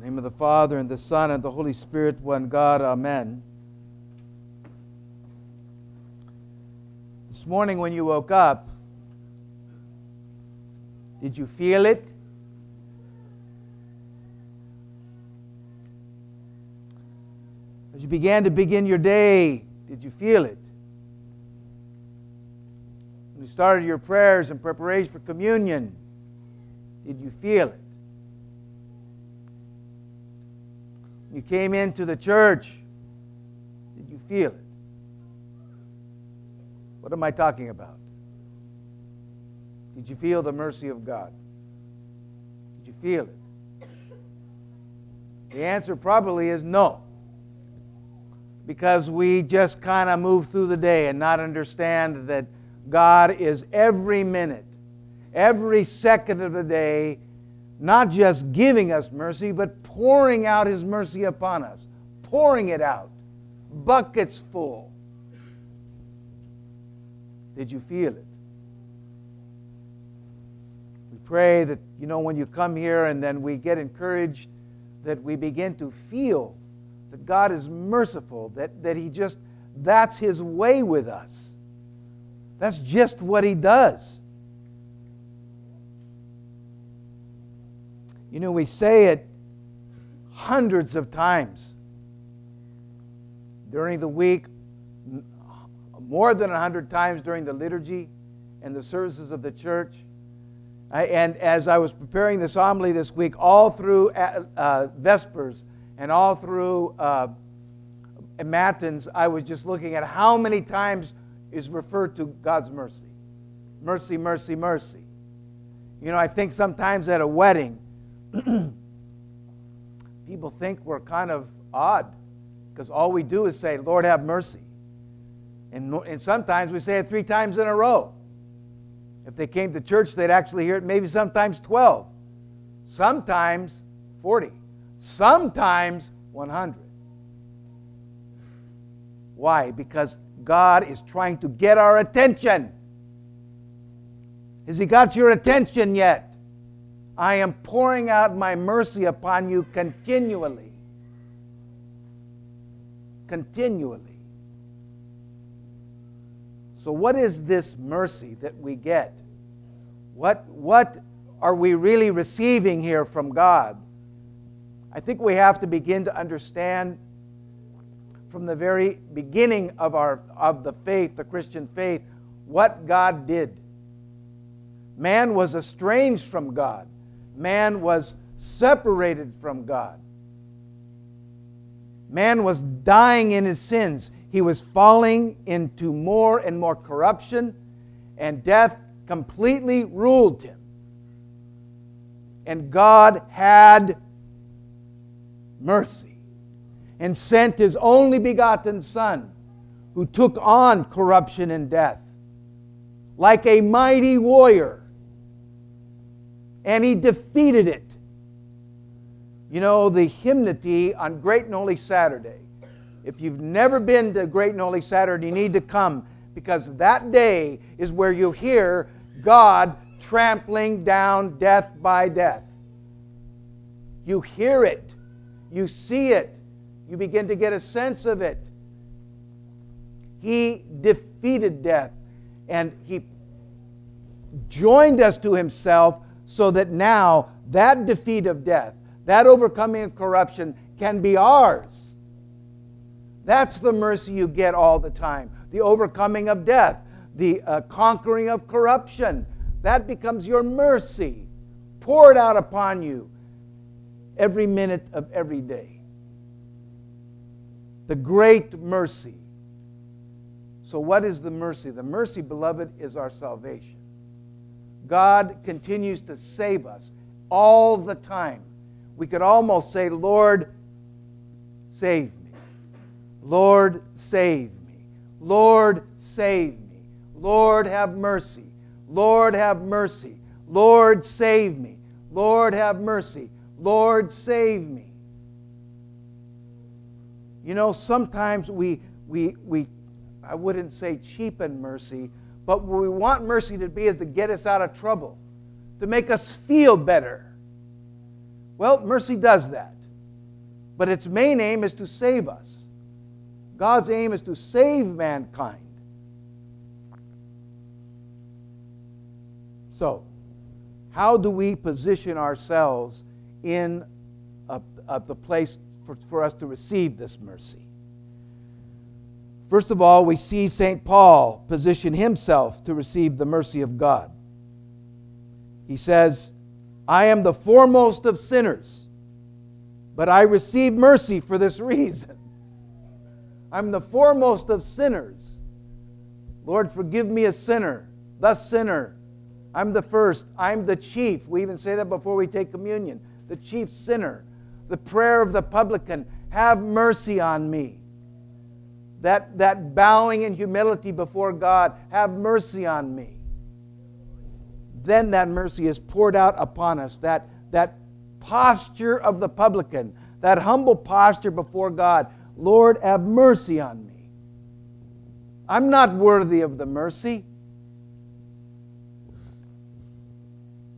Name of the Father, and the Son, and the Holy Spirit, one God. Amen. This morning, when you woke up, did you feel it? As you began to begin your day, did you feel it? When you started your prayers in preparation for communion, did you feel it? You came into the church. Did you feel it? What am I talking about? Did you feel the mercy of God? Did you feel it? The answer probably is no. Because we just kind of move through the day and not understand that God is every minute, every second of the day, not just giving us mercy, but pouring out His mercy upon us, pouring it out, buckets full. Did you feel it? We pray that, you know, when you come here and then we get encouraged, that we begin to feel that God is merciful, that, that He just, that's His way with us. That's just what He does. You know, we say it hundreds of times during the week, more than a hundred times during the liturgy and the services of the church. and as I was preparing this homily this week, all through uh, uh, Vespers and all through uh, Matins, I was just looking at how many times is referred to God's mercy. Mercy, mercy, mercy. You know, I think sometimes at a wedding, people think we're kind of odd because all we do is say, Lord, have mercy. And, and sometimes we say it three times in a row. If they came to church, they'd actually hear it maybe sometimes 12, sometimes 40, sometimes 100. Why? Because God is trying to get our attention. Has He got your attention yet? I am pouring out my mercy upon you continually. Continually. So, what is this mercy that we get? What, what are we really receiving here from God? I think we have to begin to understand from the very beginning of, our, of the faith, the Christian faith, what God did. Man was estranged from God man was separated from God. Man was dying in his sins. He was falling into more and more corruption, and death completely ruled him. And God had mercy and sent his only begotten Son, who took on corruption and death like a mighty warrior and he defeated it. You know, the hymnody on Great and Holy Saturday. If you've never been to Great and Holy Saturday, you need to come because that day is where you hear God trampling down death by death. You hear it, you see it, you begin to get a sense of it. He defeated death and he joined us to himself so that now that defeat of death, that overcoming of corruption can be ours. That's the mercy you get all the time. The overcoming of death, the uh, conquering of corruption. That becomes your mercy, poured out upon you every minute of every day. The great mercy. So, what is the mercy? The mercy, beloved, is our salvation. God continues to save us all the time. We could almost say, Lord, save me. Lord, save me. Lord, save me. Lord, have mercy. Lord, have mercy. Lord, save me. Lord, have mercy. Lord, save me. You know, sometimes we, we, we I wouldn't say cheapen mercy, but what we want mercy to be is to get us out of trouble, to make us feel better. Well, mercy does that. But its main aim is to save us. God's aim is to save mankind. So, how do we position ourselves in a, a, the place for, for us to receive this mercy? First of all, we see St. Paul position himself to receive the mercy of God. He says, I am the foremost of sinners, but I receive mercy for this reason. I'm the foremost of sinners. Lord, forgive me a sinner, the sinner. I'm the first. I'm the chief. We even say that before we take communion. The chief sinner. The prayer of the publican have mercy on me. That, that bowing in humility before God, have mercy on me. Then that mercy is poured out upon us. That, that posture of the publican, that humble posture before God. Lord, have mercy on me. I'm not worthy of the mercy.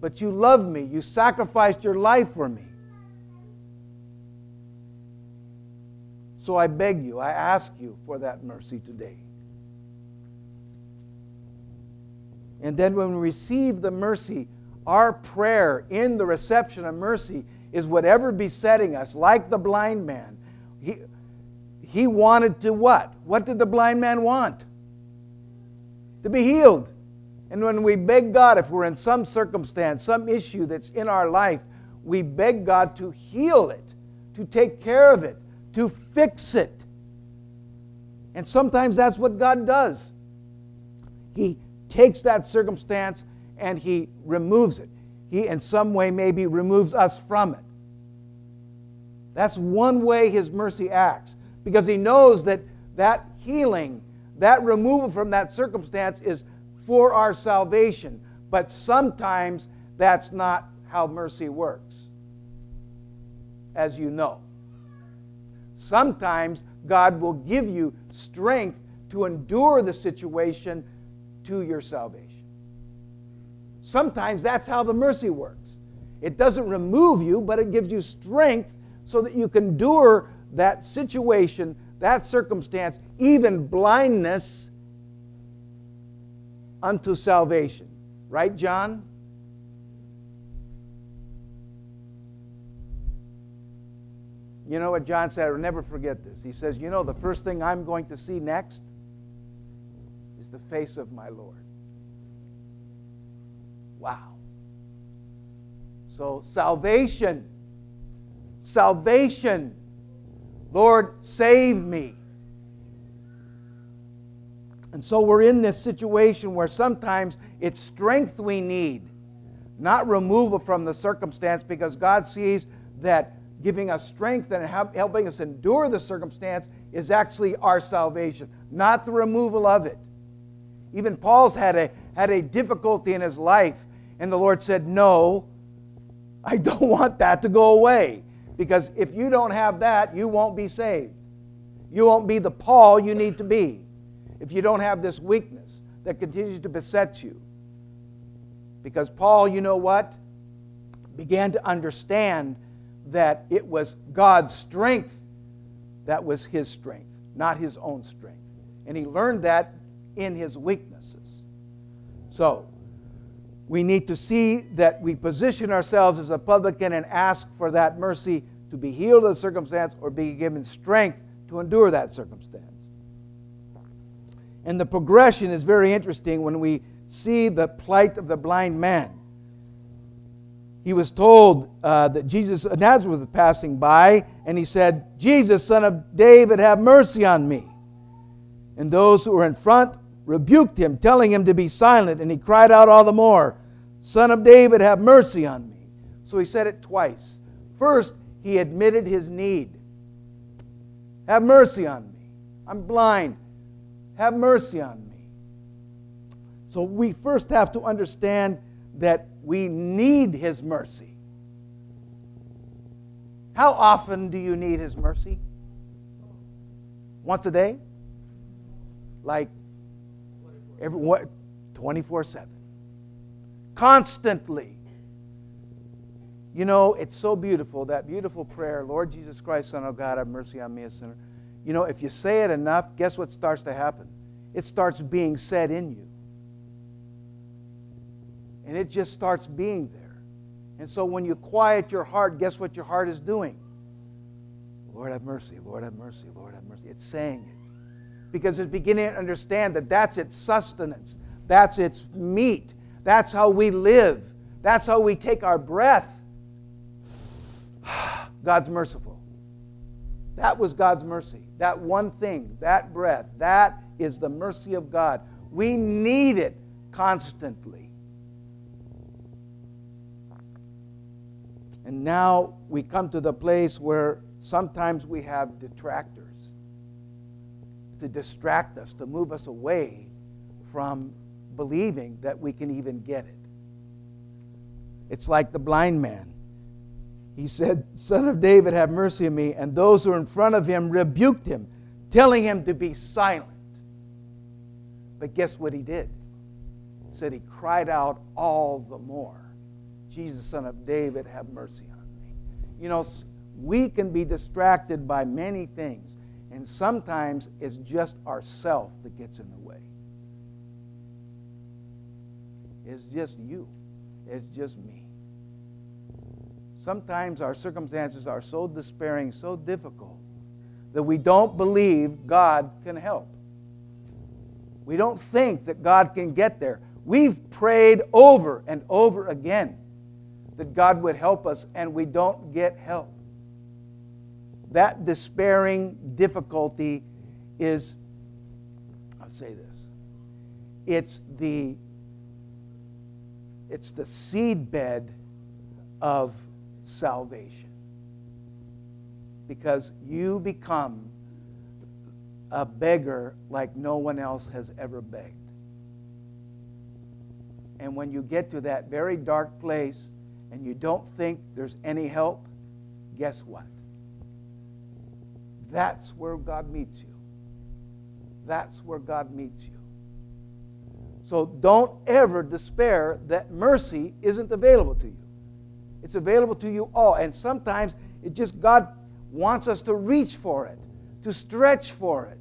But you love me. You sacrificed your life for me. So I beg you, I ask you for that mercy today. And then when we receive the mercy, our prayer in the reception of mercy is whatever besetting us, like the blind man. He, he wanted to what? What did the blind man want? To be healed. And when we beg God, if we're in some circumstance, some issue that's in our life, we beg God to heal it, to take care of it, to fix it. And sometimes that's what God does. He takes that circumstance and He removes it. He, in some way, maybe removes us from it. That's one way His mercy acts because He knows that that healing, that removal from that circumstance is for our salvation. But sometimes that's not how mercy works, as you know. Sometimes God will give you strength to endure the situation to your salvation. Sometimes that's how the mercy works. It doesn't remove you, but it gives you strength so that you can endure that situation, that circumstance, even blindness unto salvation. Right, John? You know what John said? I'll never forget this. He says, You know, the first thing I'm going to see next is the face of my Lord. Wow. So, salvation. Salvation. Lord, save me. And so we're in this situation where sometimes it's strength we need, not removal from the circumstance, because God sees that giving us strength and helping us endure the circumstance is actually our salvation, not the removal of it. Even Paul's had a, had a difficulty in his life, and the Lord said, No, I don't want that to go away. Because if you don't have that, you won't be saved. You won't be the Paul you need to be if you don't have this weakness that continues to beset you. Because Paul, you know what? Began to understand that it was God's strength that was his strength, not his own strength. And he learned that in his weaknesses. So, we need to see that we position ourselves as a publican and ask for that mercy to be healed of the circumstance or be given strength to endure that circumstance. And the progression is very interesting when we see the plight of the blind man. He was told uh, that Jesus of Nazareth was passing by, and he said, Jesus, son of David, have mercy on me. And those who were in front rebuked him, telling him to be silent, and he cried out all the more, Son of David, have mercy on me. So he said it twice. First, he admitted his need. Have mercy on me. I'm blind. Have mercy on me. So we first have to understand that we need His mercy. How often do you need His mercy? Once a day? Like every what 24/7. Constantly. You know, it's so beautiful, that beautiful prayer, Lord Jesus Christ, Son of God, have mercy on me, a sinner. You know, if you say it enough, guess what starts to happen? It starts being said in you. And it just starts being there. And so when you quiet your heart, guess what your heart is doing? Lord have mercy, Lord have mercy, Lord have mercy. It's saying it. Because it's beginning to understand that that's its sustenance, that's its meat, that's how we live, that's how we take our breath. God's merciful. That was God's mercy. That one thing, that breath, that is the mercy of God. We need it constantly. And now we come to the place where sometimes we have detractors to distract us, to move us away from believing that we can even get it. It's like the blind man. He said, Son of David, have mercy on me. And those who were in front of him rebuked him, telling him to be silent. But guess what he did? He said he cried out all the more, Jesus, Son of David, have mercy on me. You know, we can be distracted by many things, and sometimes it's just ourself that gets in the way. It's just you. It's just me. Sometimes our circumstances are so despairing, so difficult, that we don't believe God can help. We don't think that God can get there. We've prayed over and over again that God would help us, and we don't get help. That despairing difficulty is, I'll say this, it's the, it's the seedbed of salvation. Because you become a beggar like no one else has ever begged. And when you get to that very dark place and you don't think there's any help, guess what? That's where God meets you. That's where God meets you. So don't ever despair that mercy isn't available to you. It's available to you all. And sometimes it just, God wants us to reach for it, to stretch for it,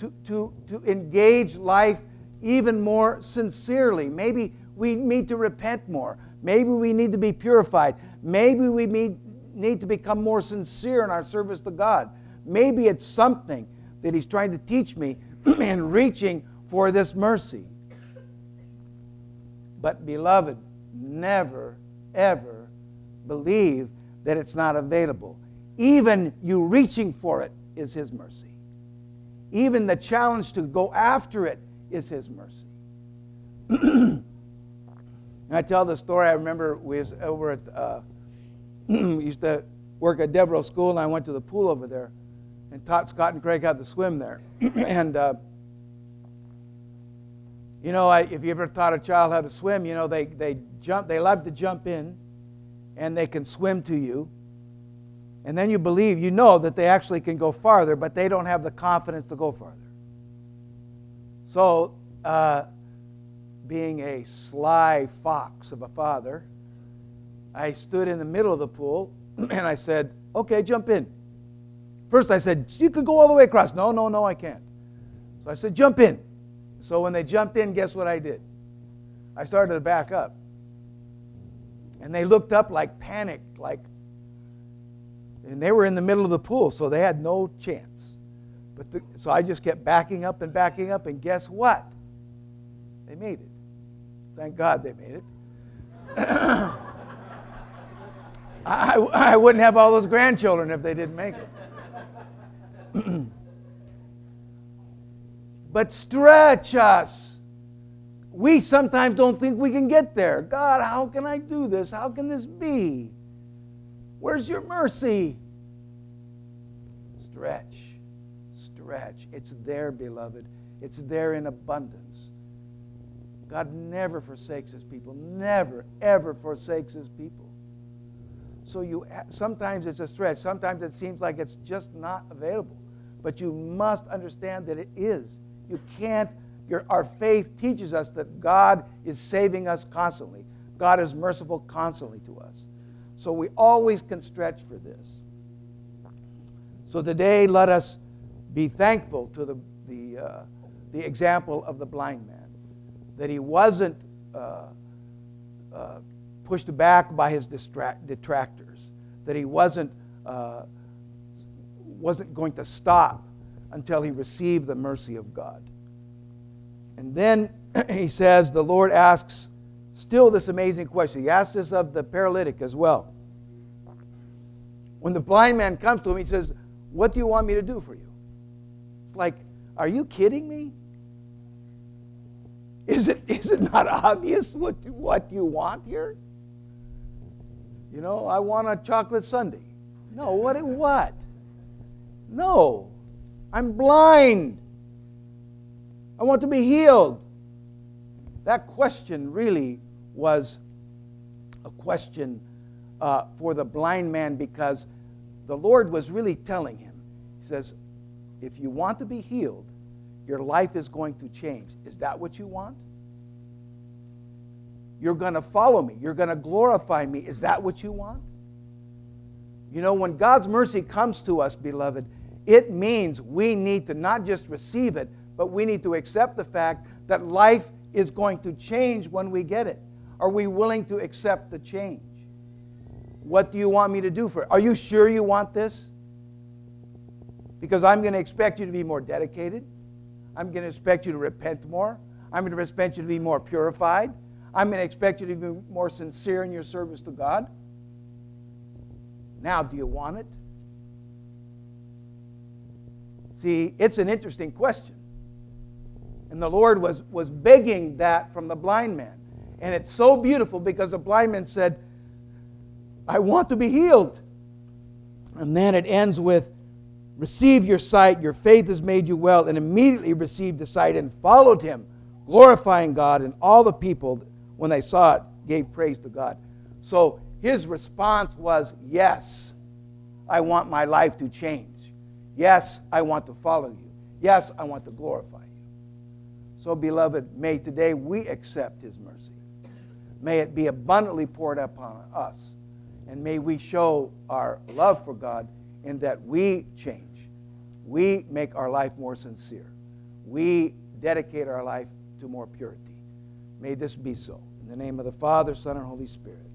to, to, to engage life even more sincerely. Maybe we need to repent more. Maybe we need to be purified. Maybe we need, to become more sincere in our service to God. Maybe it's something that He's trying to teach me in reaching for this mercy. But, beloved, never ever believe that it's not available. Even you reaching for it is His mercy. Even the challenge to go after it is His mercy. I tell the story. I remember we was over at uh, used to work at Devereux School, and I went to the pool over there, and taught Scott and Craig how to swim there. and uh, you know, I, if you ever taught a child how to swim, you know they they jump. They love to jump in, and they can swim to you. And then you believe, you know that they actually can go farther, but they don't have the confidence to go farther. So, uh, being a sly fox of a father, I stood in the middle of the pool and I said, Okay, jump in. First, I said, You could go all the way across. No, no, no, I can't. So I said, Jump in. So when they jumped in, guess what I did? I started to back up. And they looked up like panicked, like, and they were in the middle of the pool, so they had no chance. But the, so I just kept backing up and backing up, and guess what? They made it. Thank God they made it. I, I wouldn't have all those grandchildren if they didn't make it. but stretch us we sometimes don't think we can get there. God, how can I do this? How can this be? Where's your mercy? Stretch. Stretch. It's there, beloved. It's there in abundance. God never forsakes his people. Never, ever forsakes his people. So you sometimes it's a stretch. Sometimes it seems like it's just not available. But you must understand that it is. You can't your, our faith teaches us that God is saving us constantly. God is merciful constantly to us. So we always can stretch for this. So today, let us be thankful to the, the, uh, the example of the blind man, that he wasn't uh, uh, pushed back by his distract- detractors, that he wasn't, uh, wasn't going to stop until he received the mercy of God. And then he says, the Lord asks still this amazing question. He asks this of the paralytic as well. When the blind man comes to him, he says, What do you want me to do for you? It's like, Are you kidding me? Is it, is it not obvious what, what you want here? You know, I want a chocolate sundae. No, what? What? No, I'm blind. I want to be healed. That question really was a question uh, for the blind man because the Lord was really telling him, He says, if you want to be healed, your life is going to change. Is that what you want? You're going to follow me. You're going to glorify me. Is that what you want? You know, when God's mercy comes to us, beloved, it means we need to not just receive it, but we need to accept the fact that life is going to change when we get it. Are we willing to accept the change? What do you want me to do for it? Are you sure you want this? Because I'm going to expect you to be more dedicated. I'm going to expect you to repent more. I'm going to expect you to be more purified. I'm going to expect you to be more sincere in your service to God. Now, do you want it? See, it's an interesting question. And the Lord was, was begging that from the blind man. And it's so beautiful because the blind man said, I want to be healed. And then it ends with, Receive your sight, your faith has made you well, and immediately received the sight and followed him, glorifying God. And all the people, when they saw it, gave praise to God. So his response was, Yes, I want my life to change. Yes, I want to follow you. Yes, I want to glorify you. So, beloved, may today we accept his mercy. May it be abundantly poured upon us. And may we show our love for God in that we change. We make our life more sincere. We dedicate our life to more purity. May this be so. In the name of the Father, Son, and Holy Spirit.